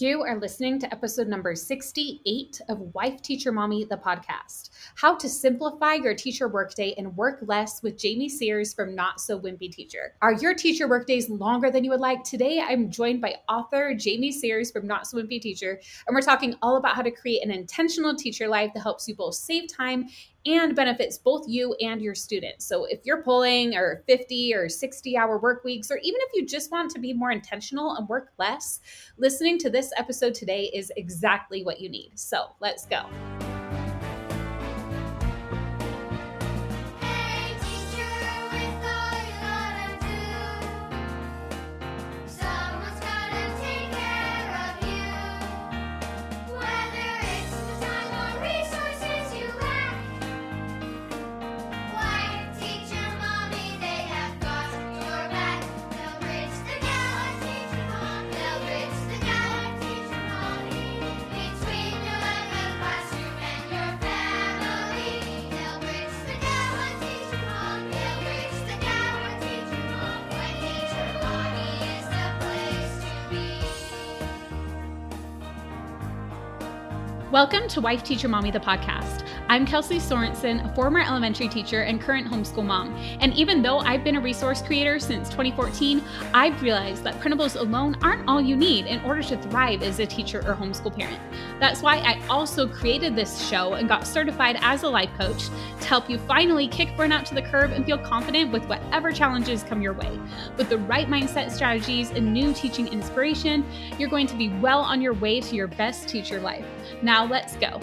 You are listening to episode number 68 of Wife Teacher Mommy, the podcast. How to simplify your teacher workday and work less with Jamie Sears from Not So Wimpy Teacher. Are your teacher workdays longer than you would like? Today, I'm joined by author Jamie Sears from Not So Wimpy Teacher, and we're talking all about how to create an intentional teacher life that helps you both save time and benefits both you and your students. So if you're pulling or 50 or 60 hour work weeks, or even if you just want to be more intentional and work less, listening to this episode today is exactly what you need. So let's go. Welcome to Wife Teacher Mommy, the podcast. I'm Kelsey Sorensen, a former elementary teacher and current homeschool mom. And even though I've been a resource creator since 2014, I've realized that printables alone aren't all you need in order to thrive as a teacher or homeschool parent. That's why I also created this show and got certified as a life coach to help you finally kick burnout to the curb and feel confident with whatever challenges come your way. With the right mindset strategies and new teaching inspiration, you're going to be well on your way to your best teacher life. Now, let's go.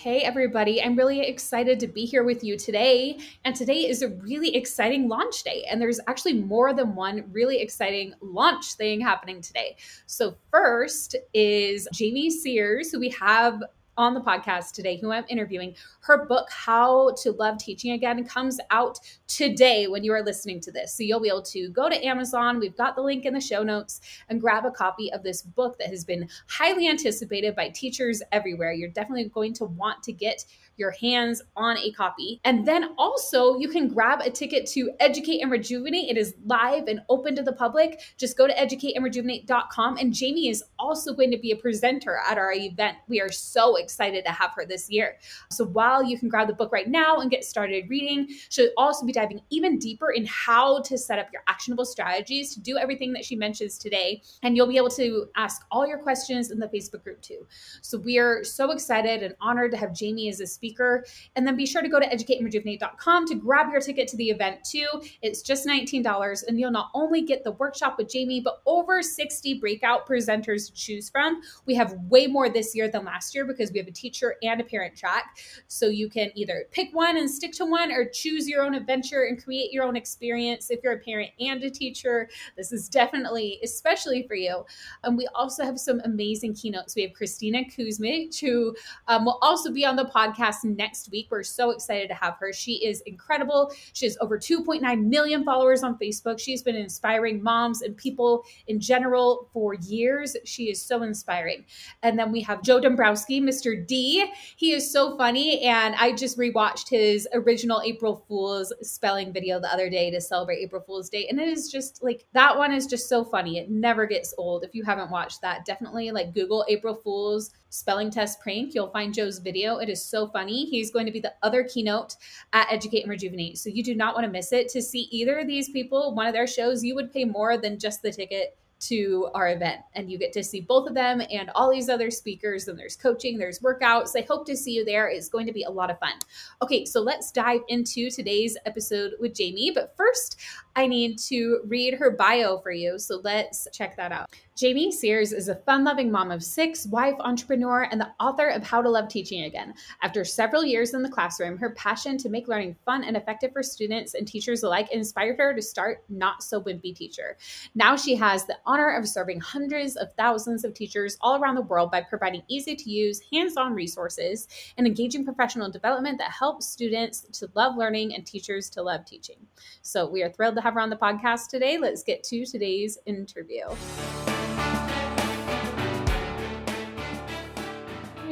Hey, everybody. I'm really excited to be here with you today. And today is a really exciting launch day. And there's actually more than one really exciting launch thing happening today. So, first is Jamie Sears, who we have on the podcast today, who I'm interviewing, her book, How to Love Teaching Again, comes out today when you are listening to this. So you'll be able to go to Amazon. We've got the link in the show notes and grab a copy of this book that has been highly anticipated by teachers everywhere. You're definitely going to want to get your hands on a copy. And then also, you can grab a ticket to Educate and Rejuvenate. It is live and open to the public. Just go to educateandrejuvenate.com. And Jamie is also going to be a presenter at our event. We are so excited to have her this year. So while you can grab the book right now and get started reading, she'll also be diving even deeper in how to set up your actionable strategies to do everything that she mentions today. And you'll be able to ask all your questions in the Facebook group too. So we are so excited and honored to have Jamie as a speaker speaker. And then be sure to go to educateandrejuvenate.com to grab your ticket to the event too. It's just $19 and you'll not only get the workshop with Jamie, but over 60 breakout presenters to choose from. We have way more this year than last year because we have a teacher and a parent track. So you can either pick one and stick to one or choose your own adventure and create your own experience. If you're a parent and a teacher, this is definitely especially for you. And we also have some amazing keynotes. We have Cristina Kuzmich, who um, will also be on the podcast next week. We're so excited to have her. She is incredible. She has over 2.9 million followers on Facebook. She's been inspiring moms and people in general for years. She is so inspiring. And then we have Joe Dombrowski, Mr. D. He is so funny. And I just rewatched his original April Fool's spelling video the other day to celebrate April Fool's Day. And it is just like that one is just so funny. It never gets old. If you haven't watched that, definitely like Google April Fool's spelling test prank. You'll find Joe's video. It is so funny. He's going to be the other keynote at Educate and Rejuvenate. So you do not want to miss it. To see either of these people, one of their shows, you would pay more than just the ticket to our event and you get to see both of them and all these other speakers and there's coaching there's workouts i hope to see you there it's going to be a lot of fun okay so let's dive into today's episode with jamie but first i need to read her bio for you so let's check that out Jamie Sears is a fun loving mom of six, wife, entrepreneur, and the author of How to Love Teaching Again. After several years in the classroom, her passion to make learning fun and effective for students and teachers alike inspired her to start Not So Wimpy Teacher. Now she has the honor of serving hundreds of thousands of teachers all around the world by providing easy to use, hands on resources and engaging professional development that helps students to love learning and teachers to love teaching. So we are thrilled to have her on the podcast today. Let's get to today's interview.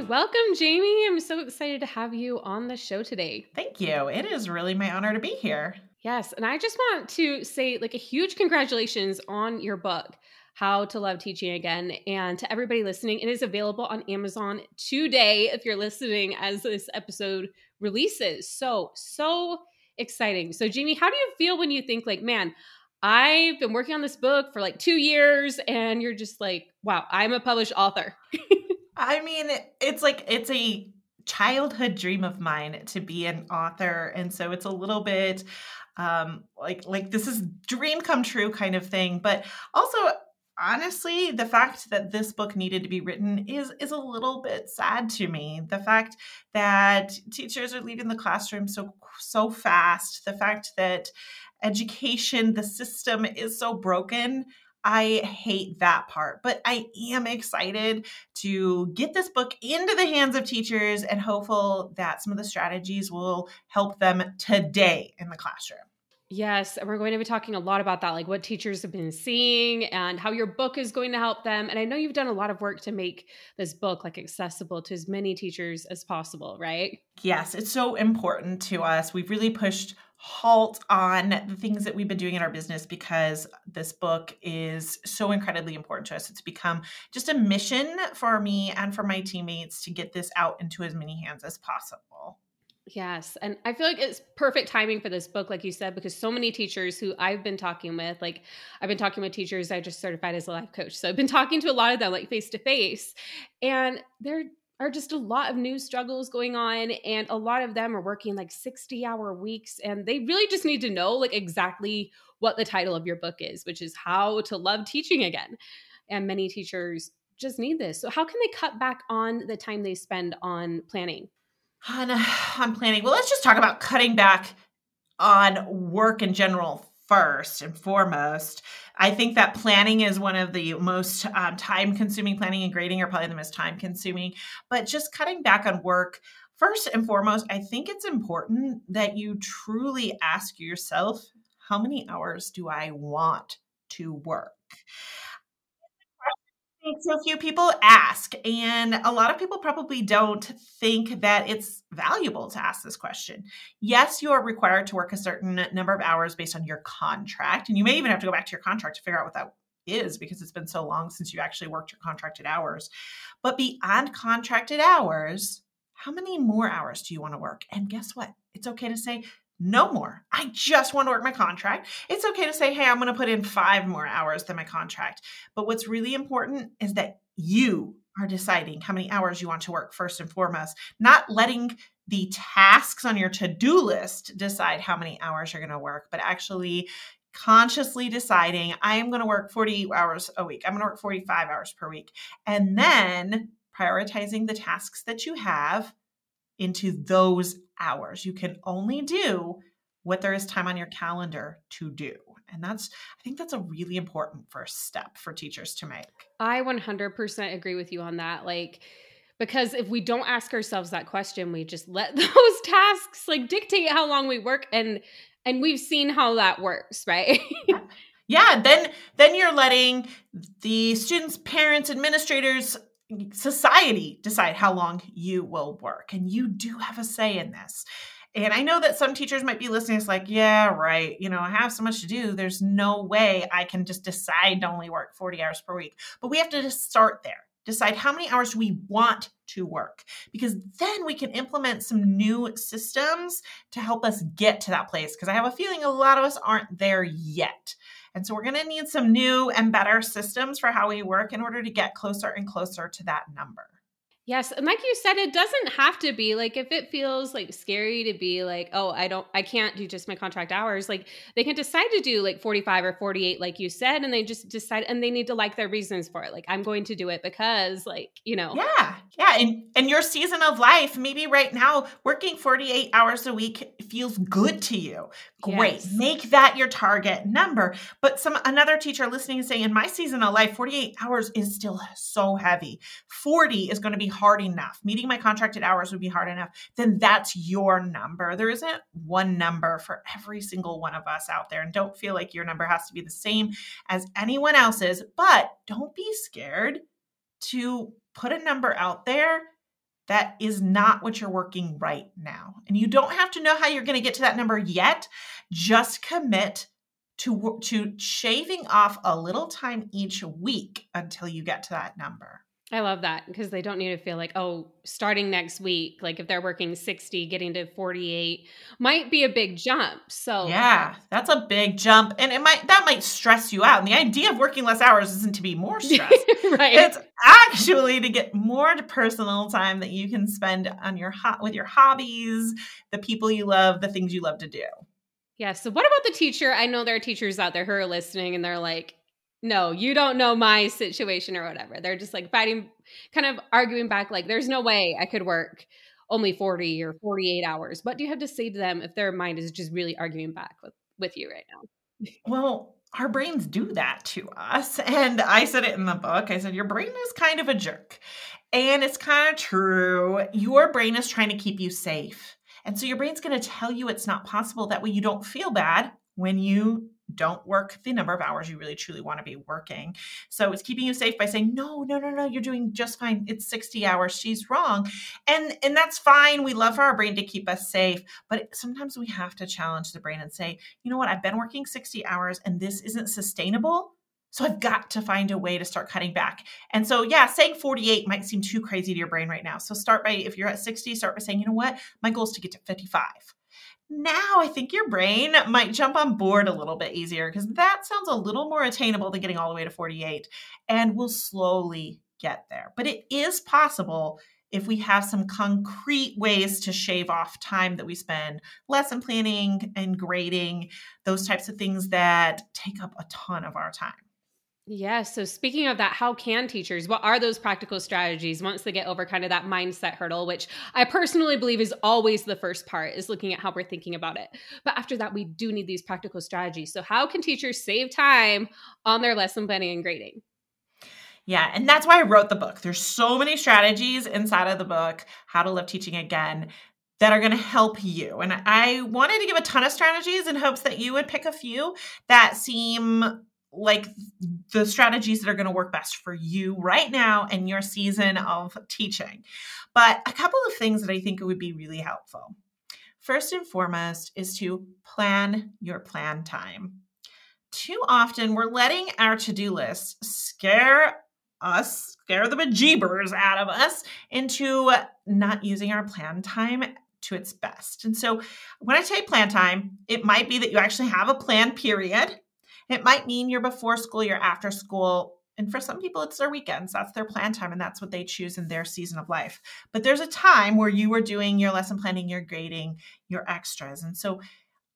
Welcome, Jamie. I'm so excited to have you on the show today. Thank you. It is really my honor to be here. Yes. And I just want to say, like, a huge congratulations on your book, How to Love Teaching Again. And to everybody listening, it is available on Amazon today if you're listening as this episode releases. So, so exciting. So, Jamie, how do you feel when you think, like, man, I've been working on this book for like two years, and you're just like, wow, I'm a published author? I mean, it's like, it's a childhood dream of mine to be an author and so it's a little bit um like like this is dream come true kind of thing but also honestly the fact that this book needed to be written is is a little bit sad to me. The fact that teachers are leaving the classroom so so fast the fact that education the system is so broken I hate that part, but I am excited to get this book into the hands of teachers and hopeful that some of the strategies will help them today in the classroom. Yes, we're going to be talking a lot about that, like what teachers have been seeing and how your book is going to help them. And I know you've done a lot of work to make this book like accessible to as many teachers as possible, right? Yes, it's so important to us. We've really pushed halt on the things that we've been doing in our business because this book is so incredibly important to us. It's become just a mission for me and for my teammates to get this out into as many hands as possible. Yes. And I feel like it's perfect timing for this book, like you said, because so many teachers who I've been talking with, like I've been talking with teachers I just certified as a life coach. So I've been talking to a lot of them, like face to face, and they're are just a lot of new struggles going on and a lot of them are working like 60 hour weeks and they really just need to know like exactly what the title of your book is which is how to love teaching again. And many teachers just need this. So how can they cut back on the time they spend on planning? On, on planning. Well let's just talk about cutting back on work in general first and foremost. I think that planning is one of the most um, time consuming, planning and grading are probably the most time consuming, but just cutting back on work. First and foremost, I think it's important that you truly ask yourself how many hours do I want to work? So few people ask and a lot of people probably don't think that it's valuable to ask this question. Yes you are required to work a certain number of hours based on your contract and you may even have to go back to your contract to figure out what that is because it's been so long since you actually worked your contracted hours. But beyond contracted hours how many more hours do you want to work? And guess what? It's okay to say no more. I just want to work my contract. It's okay to say, hey, I'm going to put in five more hours than my contract. But what's really important is that you are deciding how many hours you want to work first and foremost, not letting the tasks on your to do list decide how many hours you're going to work, but actually consciously deciding I am going to work 40 hours a week. I'm going to work 45 hours per week. And then prioritizing the tasks that you have into those hours. You can only do what there is time on your calendar to do. And that's, I think that's a really important first step for teachers to make. I 100% agree with you on that. Like, because if we don't ask ourselves that question, we just let those tasks like dictate how long we work and and we've seen how that works, right? yeah, then then you're letting the students, parents, administrators society decide how long you will work and you do have a say in this. And i know that some teachers might be listening it's like yeah right you know i have so much to do there's no way i can just decide to only work 40 hours per week. But we have to just start there decide how many hours we want to work because then we can implement some new systems to help us get to that place because i have a feeling a lot of us aren't there yet and so we're going to need some new and better systems for how we work in order to get closer and closer to that number. Yes, and like you said, it doesn't have to be like if it feels like scary to be like, oh, I don't, I can't do just my contract hours. Like they can decide to do like forty five or forty eight, like you said, and they just decide, and they need to like their reasons for it. Like I'm going to do it because, like you know, yeah, yeah. And and your season of life, maybe right now, working forty eight hours a week feels good to you. Great, yes. make that your target number. But some another teacher listening is saying, in my season of life, forty eight hours is still so heavy. Forty is going to be hard enough, meeting my contracted hours would be hard enough, then that's your number. There isn't one number for every single one of us out there. And don't feel like your number has to be the same as anyone else's, but don't be scared to put a number out there that is not what you're working right now. And you don't have to know how you're going to get to that number yet. Just commit to to shaving off a little time each week until you get to that number. I love that because they don't need to feel like, oh, starting next week, like if they're working 60, getting to 48 might be a big jump. So, yeah, that's a big jump. And it might, that might stress you out. And the idea of working less hours isn't to be more stressed, right? It's actually to get more personal time that you can spend on your, hot with your hobbies, the people you love, the things you love to do. Yeah. So, what about the teacher? I know there are teachers out there who are listening and they're like, no, you don't know my situation or whatever. They're just like fighting, kind of arguing back, like, there's no way I could work only 40 or 48 hours. What do you have to say to them if their mind is just really arguing back with, with you right now? Well, our brains do that to us. And I said it in the book. I said, Your brain is kind of a jerk. And it's kind of true. Your brain is trying to keep you safe. And so your brain's going to tell you it's not possible. That way you don't feel bad when you don't work the number of hours you really truly want to be working. So it's keeping you safe by saying, no, no, no, no, you're doing just fine. It's 60 hours. She's wrong. And and that's fine. We love for our brain to keep us safe. But sometimes we have to challenge the brain and say, you know what, I've been working 60 hours and this isn't sustainable. So I've got to find a way to start cutting back. And so, yeah, saying 48 might seem too crazy to your brain right now. So start by, if you're at 60, start by saying, you know what, my goal is to get to 55. Now I think your brain might jump on board a little bit easier because that sounds a little more attainable than getting all the way to 48 and we'll slowly get there. But it is possible if we have some concrete ways to shave off time that we spend lesson planning and grading, those types of things that take up a ton of our time. Yeah. So, speaking of that, how can teachers, what are those practical strategies once they get over kind of that mindset hurdle, which I personally believe is always the first part, is looking at how we're thinking about it. But after that, we do need these practical strategies. So, how can teachers save time on their lesson planning and grading? Yeah, and that's why I wrote the book. There's so many strategies inside of the book, How to Love Teaching Again, that are going to help you. And I wanted to give a ton of strategies in hopes that you would pick a few that seem like the strategies that are going to work best for you right now in your season of teaching. But a couple of things that I think would be really helpful. First and foremost is to plan your plan time. Too often we're letting our to-do list scare us, scare the bejeebers out of us into not using our plan time to its best. And so when I say plan time, it might be that you actually have a plan period it might mean you're before school, you're after school. And for some people, it's their weekends. That's their plan time, and that's what they choose in their season of life. But there's a time where you are doing your lesson planning, your grading, your extras. And so,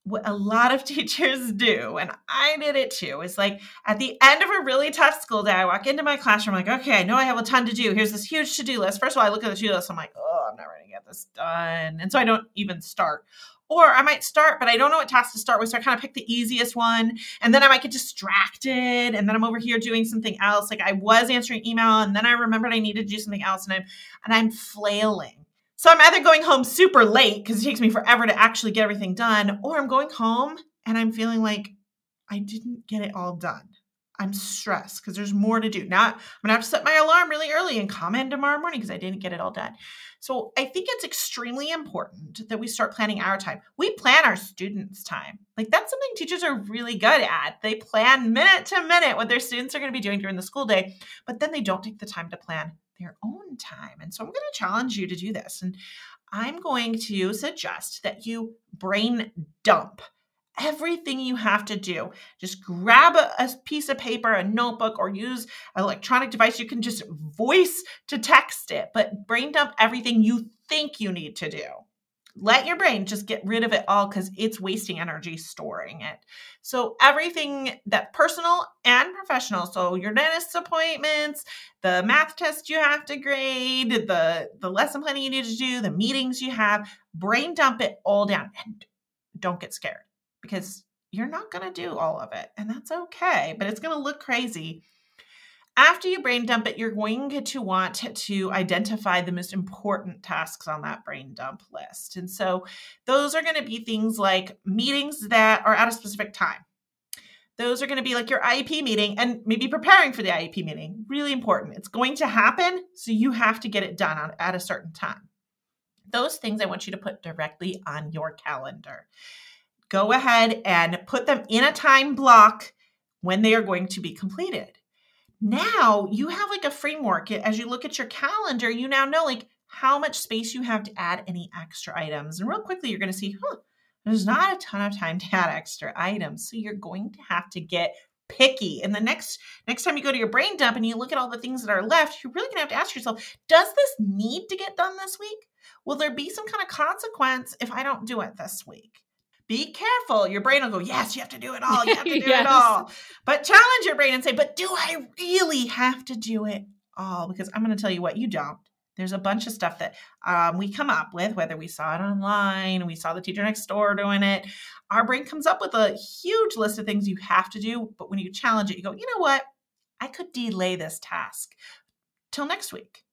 what a lot of teachers do, and I did it too, is like at the end of a really tough school day, I walk into my classroom, like, okay, I know I have a ton to do. Here's this huge to do list. First of all, I look at the to do list, I'm like, oh, I'm not ready to get this done. And so I don't even start. Or I might start, but I don't know what task to start with. So I kind of pick the easiest one. And then I might get distracted. And then I'm over here doing something else. Like I was answering email and then I remembered I needed to do something else. And I'm and I'm flailing. So I'm either going home super late because it takes me forever to actually get everything done, or I'm going home and I'm feeling like I didn't get it all done. I'm stressed because there's more to do. Now I'm gonna have to set my alarm really early and come in tomorrow morning because I didn't get it all done. So I think it's extremely important that we start planning our time. We plan our students' time. Like that's something teachers are really good at. They plan minute to minute what their students are to be doing during the school day, but then they don't take the time to plan their own time. And so I'm to challenge you to do this. And I'm going to suggest that you brain dump everything you have to do. Just grab a, a, piece of paper, a notebook, or use an electronic device. You can just voice to text it, but brain dump everything you think you need to do. Let your brain just get rid of it all because it's wasting energy storing it. So, everything that personal and professional. So, your dentist appointments, the math test you have to grade, the, the lesson planning you need to do, the meetings you have, brain dump it all down and don't get scared because you're not going to do all of it. And that's okay, but it's going to look crazy. After you brain dump it, you're going to want to identify the most important tasks on that brain dump list. And so those are going to be things like meetings that are at a specific time, Those are going to be like your IEP meeting and maybe preparing for the IEP meeting. Really important. It's going to happen, so you have to get it done on, at a certain time. Those things I want you to put directly on your calendar. Go ahead and put them in a time block when they are going to be completed. Now you have like a framework. As you look at your calendar, you now know like how much space you have to add any extra items. And real quickly, you're going to see, huh, there's not a ton of time to add extra items. So you're going to have to get picky. And the next next time you go to your brain dump and you look at all the things that are left, you're really going to have to ask yourself, does this need to get done this week? Will there be some kind of consequence if I don't do it this week? Be careful. Your brain will go, Yes, you have to do it all. You have to do yes. it all. But challenge your brain and say, But do I really have to do it all? Because I'm going to tell you what, you don't. There's a bunch of stuff that um, we come up with, whether we saw it online, we saw the teacher next door doing it. Our brain comes up with a huge list of things you have to do. But when you challenge it, you go, you know what? I could delay this task till next week.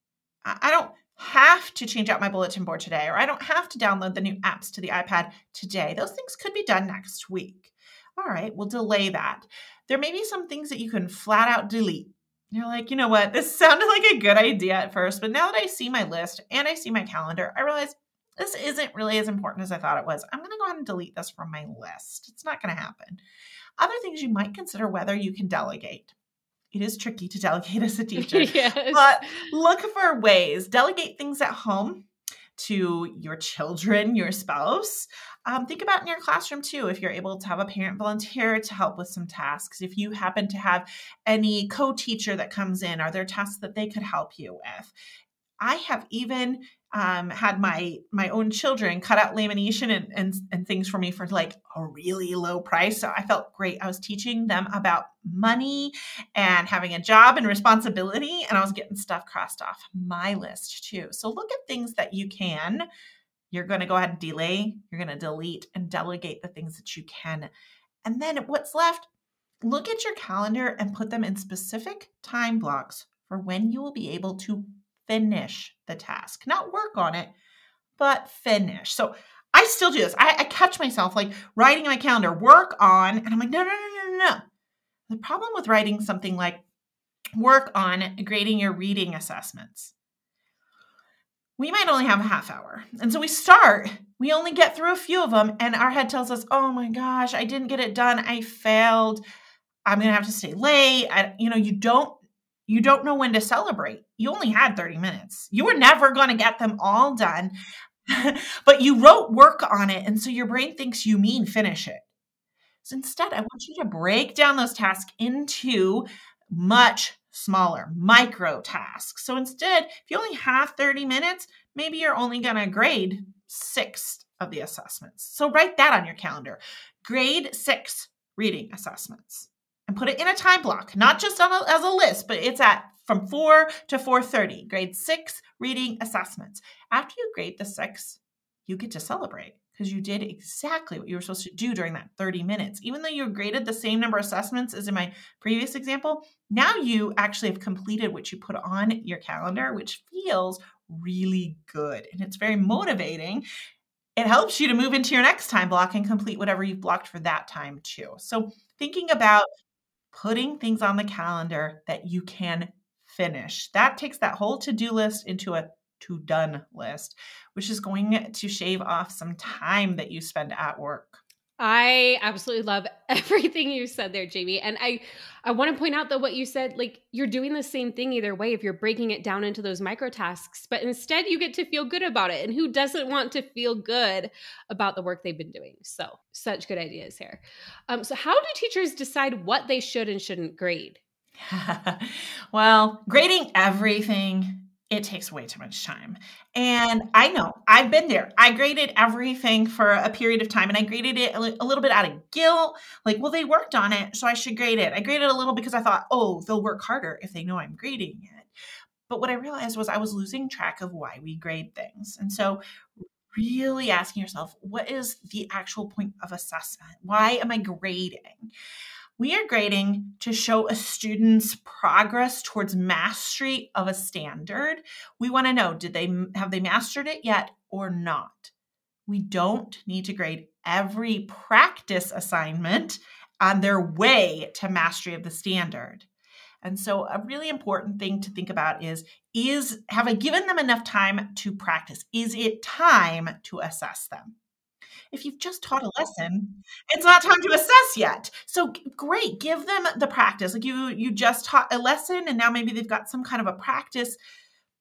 I don't have to change out my bulletin board today, or I don't have to download the new apps to the iPad today. Those things could be done next week. All right, we'll delay that. There may be some things that you can flat out delete you're like, you know what? This sounded like a good idea at first, but now that I see my list and I see my calendar, I realize this isn't really as important as I thought it was. I'm going to go ahead and delete this from my list. It's not going to happen. Other things you might consider whether you can delegate. It is tricky to delegate as a teacher, yes. but look for ways. Delegate things at home to your children, your spouse. Um, think about in your classroom too, if you're able to have a parent volunteer to help with some tasks. If you happen to have any co teacher that comes in, are there tasks that they could help you with? I have even um, had my my own children cut out lamination and, and and things for me for like a really low price. So I felt great. I was teaching them about money and having a job and responsibility, and I was getting stuff crossed off my list too. So look at things that you can. You're going to go ahead and delay. You're going to delete and delegate the things that you can, and then what's left. Look at your calendar and put them in specific time blocks for when you will be able to finish the task, not work on it, but finish. So I still do this. I, I catch myself like writing my calendar, work on, and I'm like, no, no, no, no, no. The problem with writing something like work on grading your reading assessments, we might only have a half hour. And so we start, we only get through a few of them, and our head tells us, oh my gosh, I didn't get it done. I failed. I'm going to have to stay late. I, you know, you don't you don't know when to celebrate. You only had 30 minutes. You were never going to get them all done, but you wrote work on it. And so your brain thinks you mean finish it. So instead, I want you to break down those tasks into much smaller micro tasks. So instead, if you only have 30 minutes, maybe you're only going to grade six of the assessments. So write that on your calendar. Grade six reading assessments and put it in a time block, not just a, as a list, but it's at from 4 to 4:30, grade 6 reading assessments. After you grade the 6, you get to celebrate because you did exactly what you were supposed to do during that 30 minutes. Even though you graded the same number of assessments as in my previous example, now you actually have completed what you put on your calendar, which feels really good and it's very motivating. It helps you to move into your next time block and complete whatever you've blocked for that time too. So, thinking about putting things on the calendar that you can finish. That takes that whole to do list into a to done list, which is going to shave off some time that you spend at work. I absolutely love everything you said there, Jamie. And I I want to point out that what you said, like you're doing the same thing either way if you're breaking it down into those micro tasks, but instead you get to feel good about it. And who doesn't want to feel good about the work they've been doing? So, such good ideas here. Um, so how do teachers decide what they should and shouldn't grade? well, grading everything it takes way too much time. And I know I've been there. I graded everything for a period of time and I graded it a, little bit out of guilt. Like, well, they worked on it, so I should grade it. I graded a little because I thought, oh, they'll work harder if they know I'm grading it. But what I realized was I was losing track of why we grade things. And so, really asking yourself, what is the actual point of assessment? Why am I grading? We are grading to show a student's progress towards mastery of a standard. We want to know did they have they mastered it yet or not? We don't need to grade every practice assignment on their way to mastery of the standard. And so a really important thing to think about is is have I given them enough time to practice? Is it time to assess them? If you've just taught a lesson, it's not time to assess yet. So great, give them the practice. Like you you just taught a lesson and now maybe they've got some kind of a practice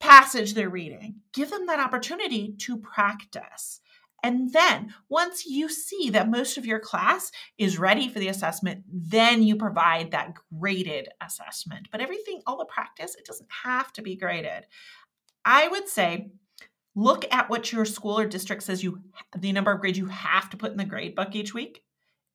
passage they're reading. Give them that opportunity to practice. And then once you see that most of your class is ready for the assessment, then you provide that graded assessment. But everything, all the practice, it doesn't have to be graded. I would say look at what your school or district says you the number of grades you have to put in the grade book each week.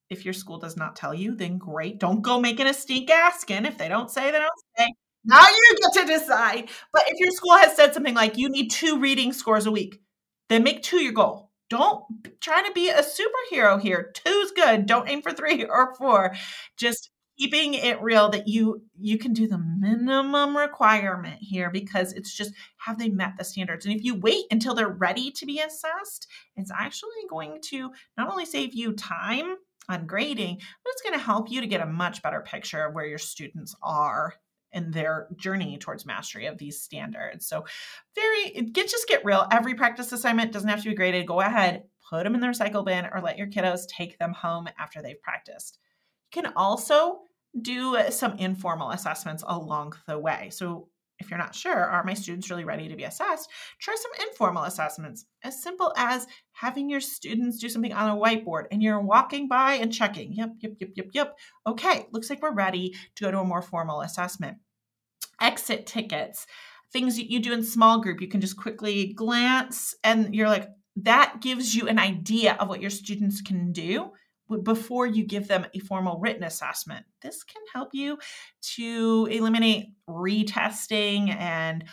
If your school does not tell you, then great. Don't go making a stink asking. If they don't say, they don't say. Now you get to decide. But if your school has said something like you need two reading scores a week, then make two your goal don't try to be a superhero here. Two's good. Don't aim for three or four. Just keeping it real that you you can do the minimum requirement here because it's just have they met the standards and if you wait until they're ready to be assessed it's actually going to not only save you time on grading but it's going to help you to get a much better picture of where your students are in their journey towards mastery of these standards. So, very get just get real. Every practice assignment doesn't have to be graded. Go ahead, put them in the recycle bin, or let your kiddos take them home after they've practiced. Can also do some informal assessments along the way. So, if you're not sure, are my students really ready to be assessed? Try some informal assessments, as simple as having your students do something on a whiteboard and you're walking by and checking. Yep, yep, yep, yep, yep. Okay, looks like we're ready to go to a more formal assessment. Exit tickets, things that you do in small group, you can just quickly glance and you're like, that gives you an idea of what your students can do before you give them a formal written assessment. This can help you to eliminate retesting and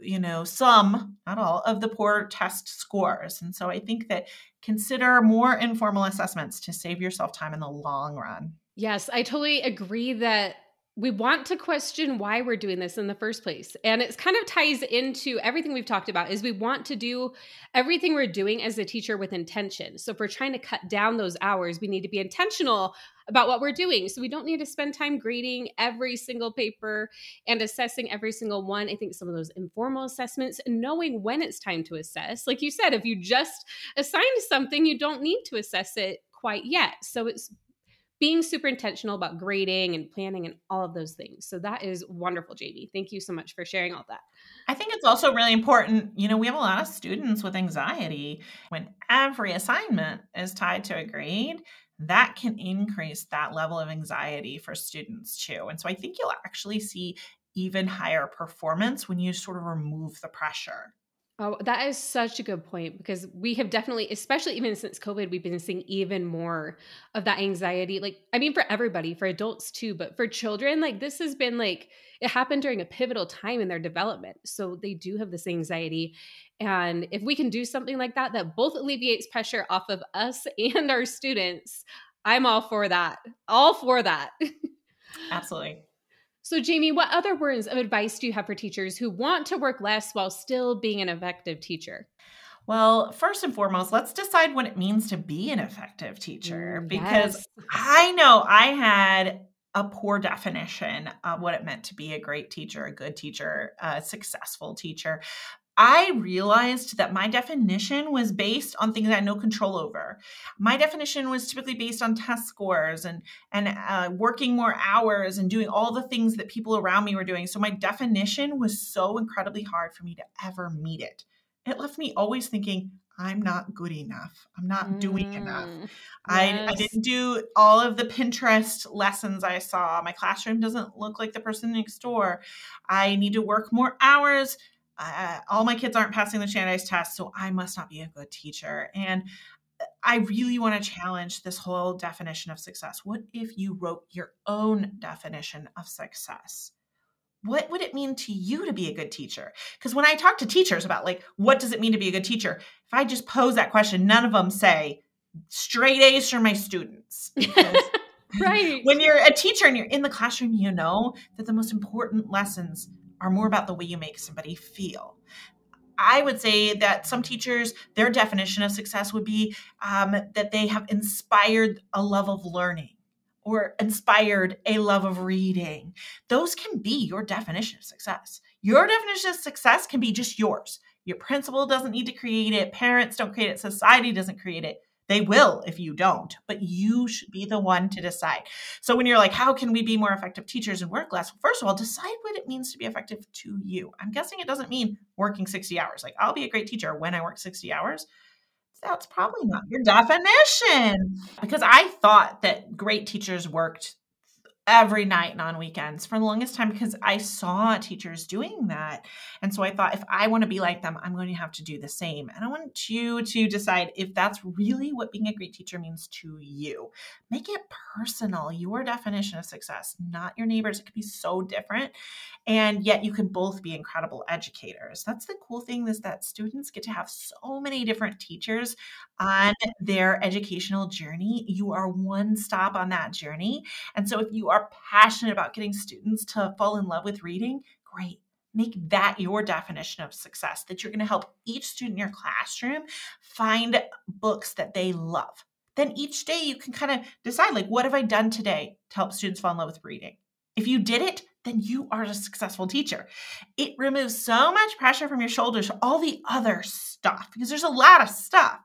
you know some not all of the poor test scores and so i think that consider more informal assessments to save yourself time in the long run yes i totally agree that we want to question why we're doing this in the first place. And it kind of ties into everything we've talked about is we want to do everything we're doing as a teacher with intention. So if we're trying to cut down those hours we need to be intentional about what we're doing. So we don't need to spend time grading every single paper and assessing every single one. I think some of those informal assessments knowing when it's time to assess. Like you said if you just assigned something you don't need to assess it quite yet. So it's being super intentional about grading and planning and all of those things. So that is wonderful, Jamie. Thank you so much for sharing all that. I think it's also really important. You know, we have a lot of students with anxiety. When every assignment is tied to a grade, that can increase that level of anxiety for students too. And so I think you'll actually see even higher performance when you sort of remove the pressure. Oh, that is such a good point because we have definitely, especially even since COVID, we've been seeing even more of that anxiety. Like, I mean, for everybody, for adults too, but for children, like this has been like it happened during a pivotal time in their development. So they do have this anxiety. And if we can do something like that, that both alleviates pressure off of us and our students, I'm all for that. All for that. Absolutely. So, Jamie, what other words of advice do you have for teachers who want to work less while still being an effective teacher? Well, first and foremost, let's decide what it means to be an effective teacher mm, because yes. I know I had a poor definition of what it meant to be a great teacher, a good teacher, a successful teacher. I realized that my definition was based on things I had no control over. My definition was typically based on test scores and and uh, working more hours and doing all the things that people around me were doing. So my definition was so incredibly hard for me to ever meet it. It left me always thinking, I'm not good enough. I'm not doing mm, enough. Yes. I, I didn't do all of the Pinterest lessons I saw. My classroom doesn't look like the person next door. I need to work more hours uh, all my kids aren't passing the standardized test, so I must not be a good teacher. And uh, I really want to challenge this whole definition of success. What if you wrote your own definition of success? What would it mean to you to be a good teacher? Because when I talk to teachers about like what does it mean to be a good teacher, if I just pose that question, none of them say straight A's for my students. right. When you're a teacher and you're in the classroom, you know that the most important lessons are more about the way you make somebody feel. I would say that some teachers, their definition of success would be um, that they have inspired a love of learning or inspired a love of reading. Those can be your definition of success. Your definition of success can be just yours. Your principal doesn't need to create it, parents don't create it, society doesn't create it. They will if you don't, but you should be the one to decide. So when you're like, how can we be more effective teachers and work less? First of all, decide what it means to be effective to you. I'm guessing it doesn't mean working 60 hours. Like, I'll be a great teacher when I work 60 hours. That's probably not your definition. Because I thought that great teachers worked every night and on weekends for the longest time because I saw teachers doing that. And so I thought if I want to be like them, I'm going to have to do the same. And I want you to decide if that's really what being a great teacher means to you. Make it personal, your definition of success, not your neighbors. It could be so different. And yet you can both be incredible educators. That's the cool thing is that students get to have so many different teachers on their educational journey. You are one stop on that journey. And so if you are passionate about getting students to fall in love with reading, great. Make that your definition of success, that you're going to help each student in your classroom find books that they love. Then each day you can kind of decide, like, what have I done today to help students fall in love with reading? If you did it, then you are a successful teacher. It removes so much pressure from your shoulders all the other stuff because there's a lot of stuff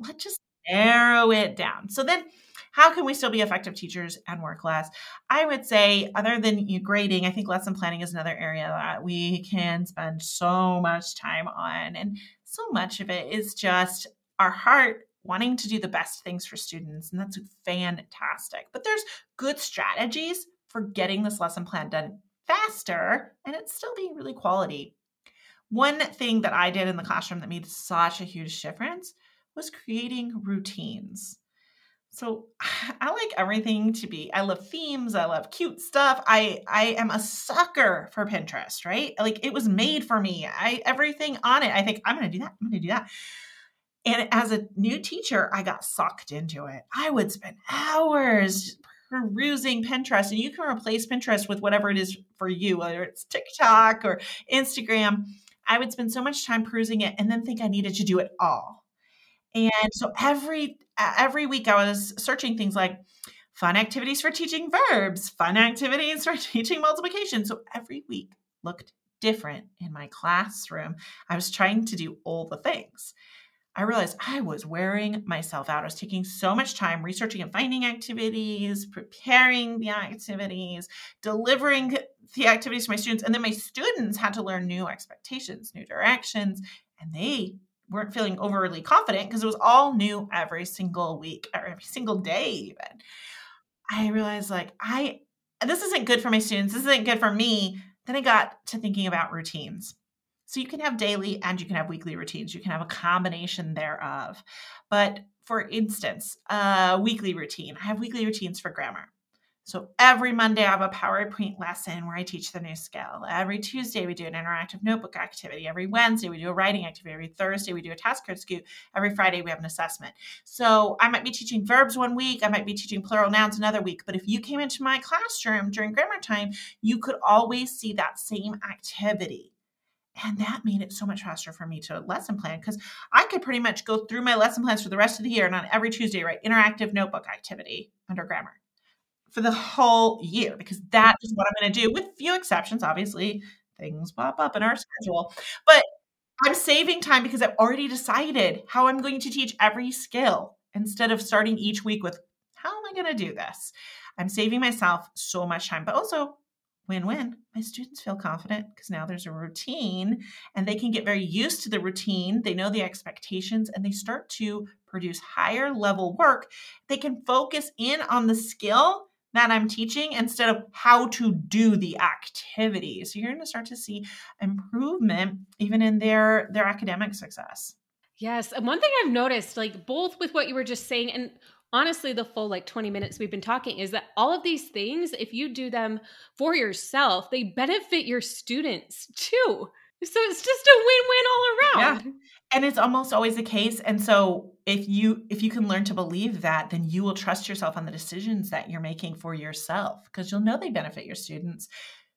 let's just narrow it down. So then how can we still be effective teachers and work less? I would say, other than grading, I think lesson planning is another area that we can spend so much time on. And so much of it is just our heart wanting to do the best things for students. And that's fantastic. But there's good strategies for getting this lesson plan done faster and it's still being really quality. One thing that I did in the classroom that made such a huge difference was creating routines. So I like everything to be I love themes, I love cute stuff. I I am a sucker for Pinterest, right? Like it was made for me. I everything on it. I think I'm going to do that. I'm going to do that. And as a new teacher, I got sucked into it. I would spend hours perusing Pinterest, and you can replace Pinterest with whatever it is for you, whether it's TikTok or Instagram. I would spend so much time perusing it and then think I needed to do it all and so every every week I was searching things like fun activities for teaching verbs, fun activities for teaching multiplication. So every week looked different in my classroom. I was trying to do all the things. I realized I was wearing myself out. I was taking so much time researching and finding activities, preparing the activities, delivering the activities to my students. And then my students had to learn new expectations, new directions, and they weren't feeling overly confident because it was all new every single week or every single day even. I realized like i this isn't good for my students this isn't good for me. Then i got to thinking about routines. So you can have daily and you can have weekly routines you can have a combination thereof. But for instance a weekly routine i have weekly routines for grammar so every Monday, I have a PowerPoint lesson where I teach the new skill. Every Tuesday, we do an interactive notebook activity. Every Wednesday, we do a writing activity. Every Thursday, we do a task card scoot. Every Friday, we have an assessment. So I might be teaching verbs one week. I might be teaching plural nouns another week. But if you came into my classroom during grammar time, you could always see that same activity. And that made it so much faster for me to lesson plan because I could pretty much go through my lesson plans for the rest of the year and on every Tuesday write interactive notebook activity under grammar for the whole year because that is what I'm going to do with few exceptions. Obviously, things pop up in our schedule, but I'm saving time because I've already decided how I'm going to teach every skill instead of starting each week with how am I going to do this? I'm saving myself so much time, but also win win. My students feel confident because now there's a routine and they can get very used to the routine. They know the expectations and they start to produce higher level work. They can focus in on the skill that I'm teaching instead of how to do the activity. So you're going to start to see improvement even in their their academic success. Yes, and one thing I've noticed like both with what you were just saying and honestly the full like 20 minutes we've been talking is that all of these things if you do them for yourself, they benefit your students too. So it's just a win-win all around. Yeah. And it's almost always the case. And so if you if you can learn to believe that, then you will trust yourself on the decisions that you're making for yourself because you'll know they benefit your students.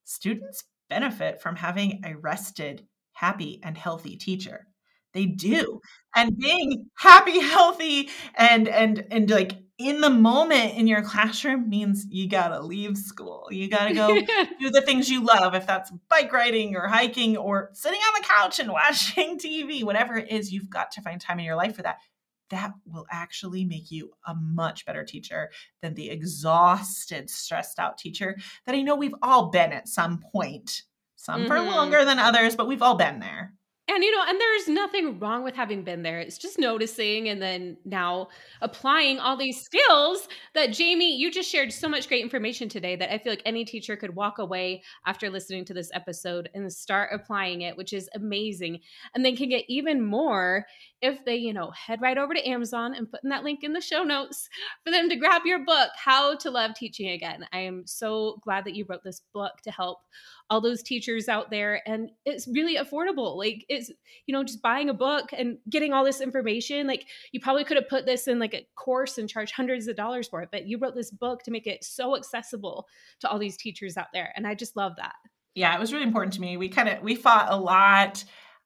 Students benefit from having a rested, happy, and healthy teacher. They do. And being happy, healthy, and and and like in the moment in your classroom means you gotta leave school. You gotta go do the things you love, if that's bike riding or hiking or sitting on the couch and watching TV, whatever it is, you've got to find time in your life for that. That will actually make you a much better teacher than the exhausted, stressed out teacher that I know we've all been at some point. Some mm-hmm. for longer than others, but we've all been there. And you know, and there's nothing wrong with having been there. It's just noticing and then now applying all these skills that Jamie, you just shared so much great information today that I feel like any teacher could walk away after listening to this episode and start applying it, which is amazing. And then can get even more if they, you know, head right over to Amazon and put in that link in the show notes for them to grab your book, How to Love Teaching Again. I am so glad that you wrote this book to help all those teachers out there and it's really affordable. Like it's you know just buying a book and getting all this information like you probably could have put this in like a course and charged hundreds of dollars for it but you wrote this book to make it so accessible to all these teachers out there and i just love that. Yeah it was really important to me. We kind of we fought a lot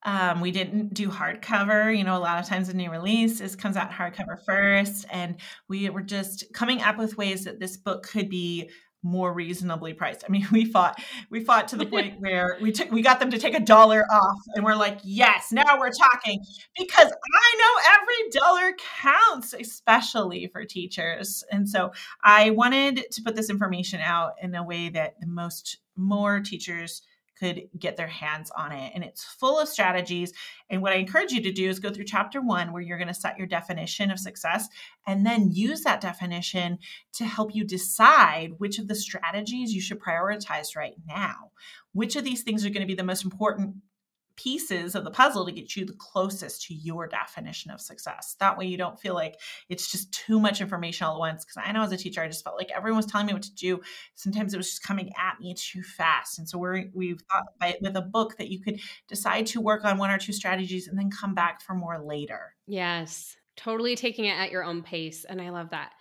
um, we didn't do hardcover. You know, a lot of times a new release is comes out hardcover first, and we were just coming up with ways that this book could be more reasonably priced. I mean, we fought we fought to the point where we took we got them to take a dollar off and we're like, "Yes, now we're talking." Because I know every dollar counts, especially for teachers. And so I wanted to put this information out in a way that the most more teachers could get their hands on it. And it's full of strategies. And what I encourage you to do is go through chapter one, where you're going to set your definition of success, and then use that definition to help you decide which of the strategies you should prioritize right now. Which of these things are going to be the most important pieces of the puzzle to get you the closest to your definition of success. That way you don't feel like it's just too much information all at once. Because I know as a teacher, I just felt like everyone was telling me what to do. Sometimes it was just coming at me too fast. And so we're, we've thought by, with a book that you could decide to work on one or two strategies and then come back for more later. Yes, totally taking it at your own pace. And I love that.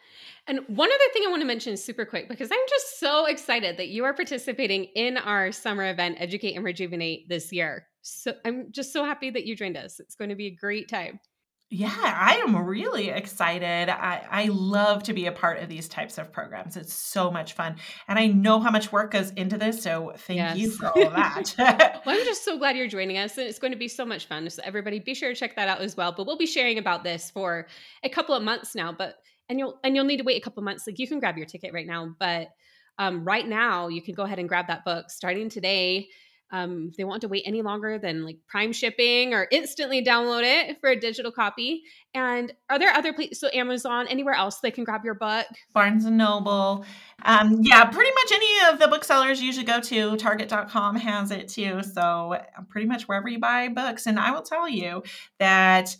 And one other thing I want to mention super quick because I'm just so excited that you are participating in our summer event, Educate and Rejuvenate, this year. So I'm just so happy that you joined us. It's going to be a great time. Yeah, I am really excited. I, I love to be a part of these types of programs. It's so much fun. And I know how much work goes into this. So thank yes. you for all that. well, I'm just so glad you're joining us. And it's going to be so much fun. So everybody be sure to check that out as well. But we'll be sharing about this for a couple of months now. But and you'll and you'll need to wait a couple months. Like you can grab your ticket right now, but um, right now you can go ahead and grab that book starting today um, they want to wait any longer than like prime shipping or instantly download it for a digital copy. And are there other places so amazon anywhere else they can grab your book? Barnes and noble. Um, yeah pretty much any of the booksellers usually go to. Target.com has it too. So pretty much wherever you buy books. And i will tell you that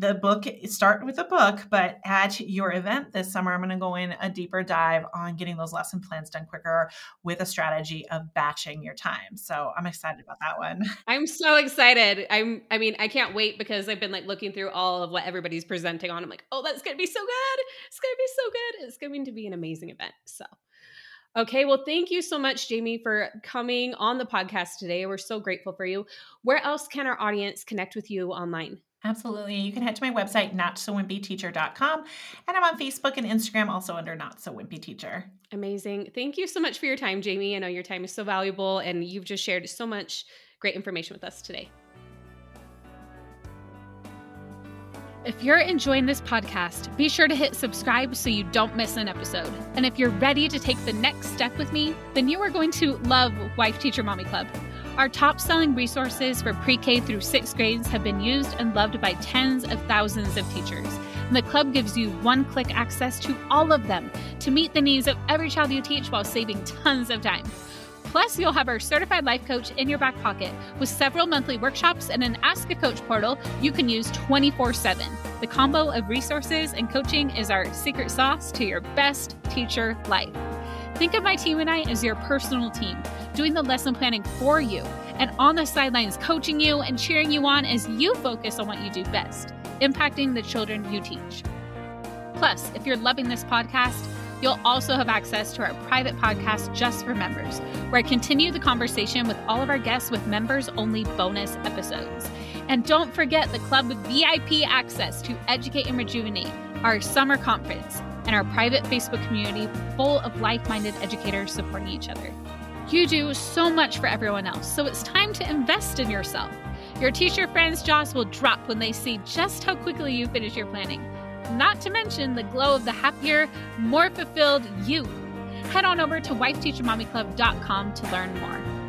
the book start with a book but at your event this summer i'm going to go in a deeper dive on getting those lesson plans done quicker with a strategy of batching your time. So i'm excited about that one. I'm so excited. I'm i mean i can't wait because i've been like looking through all of what everybody's presenting on. I'm like oh that's going to be so good. It's going to be so good. It's going to be an amazing event. So Okay, well, thank you so much, Jamie, for coming on the podcast today. We're so grateful for you. Where else can our audience connect with you online? Absolutely. You can head to my website, notsowimpyteacher.com. And I'm on Facebook and Instagram also under Not So Wimpy Teacher. Amazing. Thank you so much for your time, Jamie. I know your time is so valuable and you've just shared so much great information with us today. If you're enjoying this podcast, be sure to hit subscribe so you don't miss an episode. And if you're ready to take the next step with me, then you are going to love Wife Teacher Mommy Club. Our top selling resources for pre K through sixth grades have been used and loved by tens of thousands of teachers. And the club gives you one click access to all of them to meet the needs of every child you teach while saving tons of time. Plus, you'll have our certified life coach in your back pocket with several monthly workshops and an Ask a Coach portal you can use 24 7. The combo of resources and coaching is our secret sauce to your best teacher life. Think of my team and I as your personal team, doing the lesson planning for you and on the sidelines coaching you and cheering you on as you focus on what you do best, impacting the children you teach. Plus, if you're loving this podcast, You'll also have access to our private podcast just for members, where I continue the conversation with all of our guests with members only bonus episodes. And don't forget the club VIP access to Educate and Rejuvenate, our summer conference, and our private Facebook community full of like minded educators supporting each other. You do so much for everyone else, so it's time to invest in yourself. Your teacher friends' jaws will drop when they see just how quickly you finish your planning not to mention the glow of the happier, more fulfilled you. Head on over to wifeteachermommyclub.com to learn more.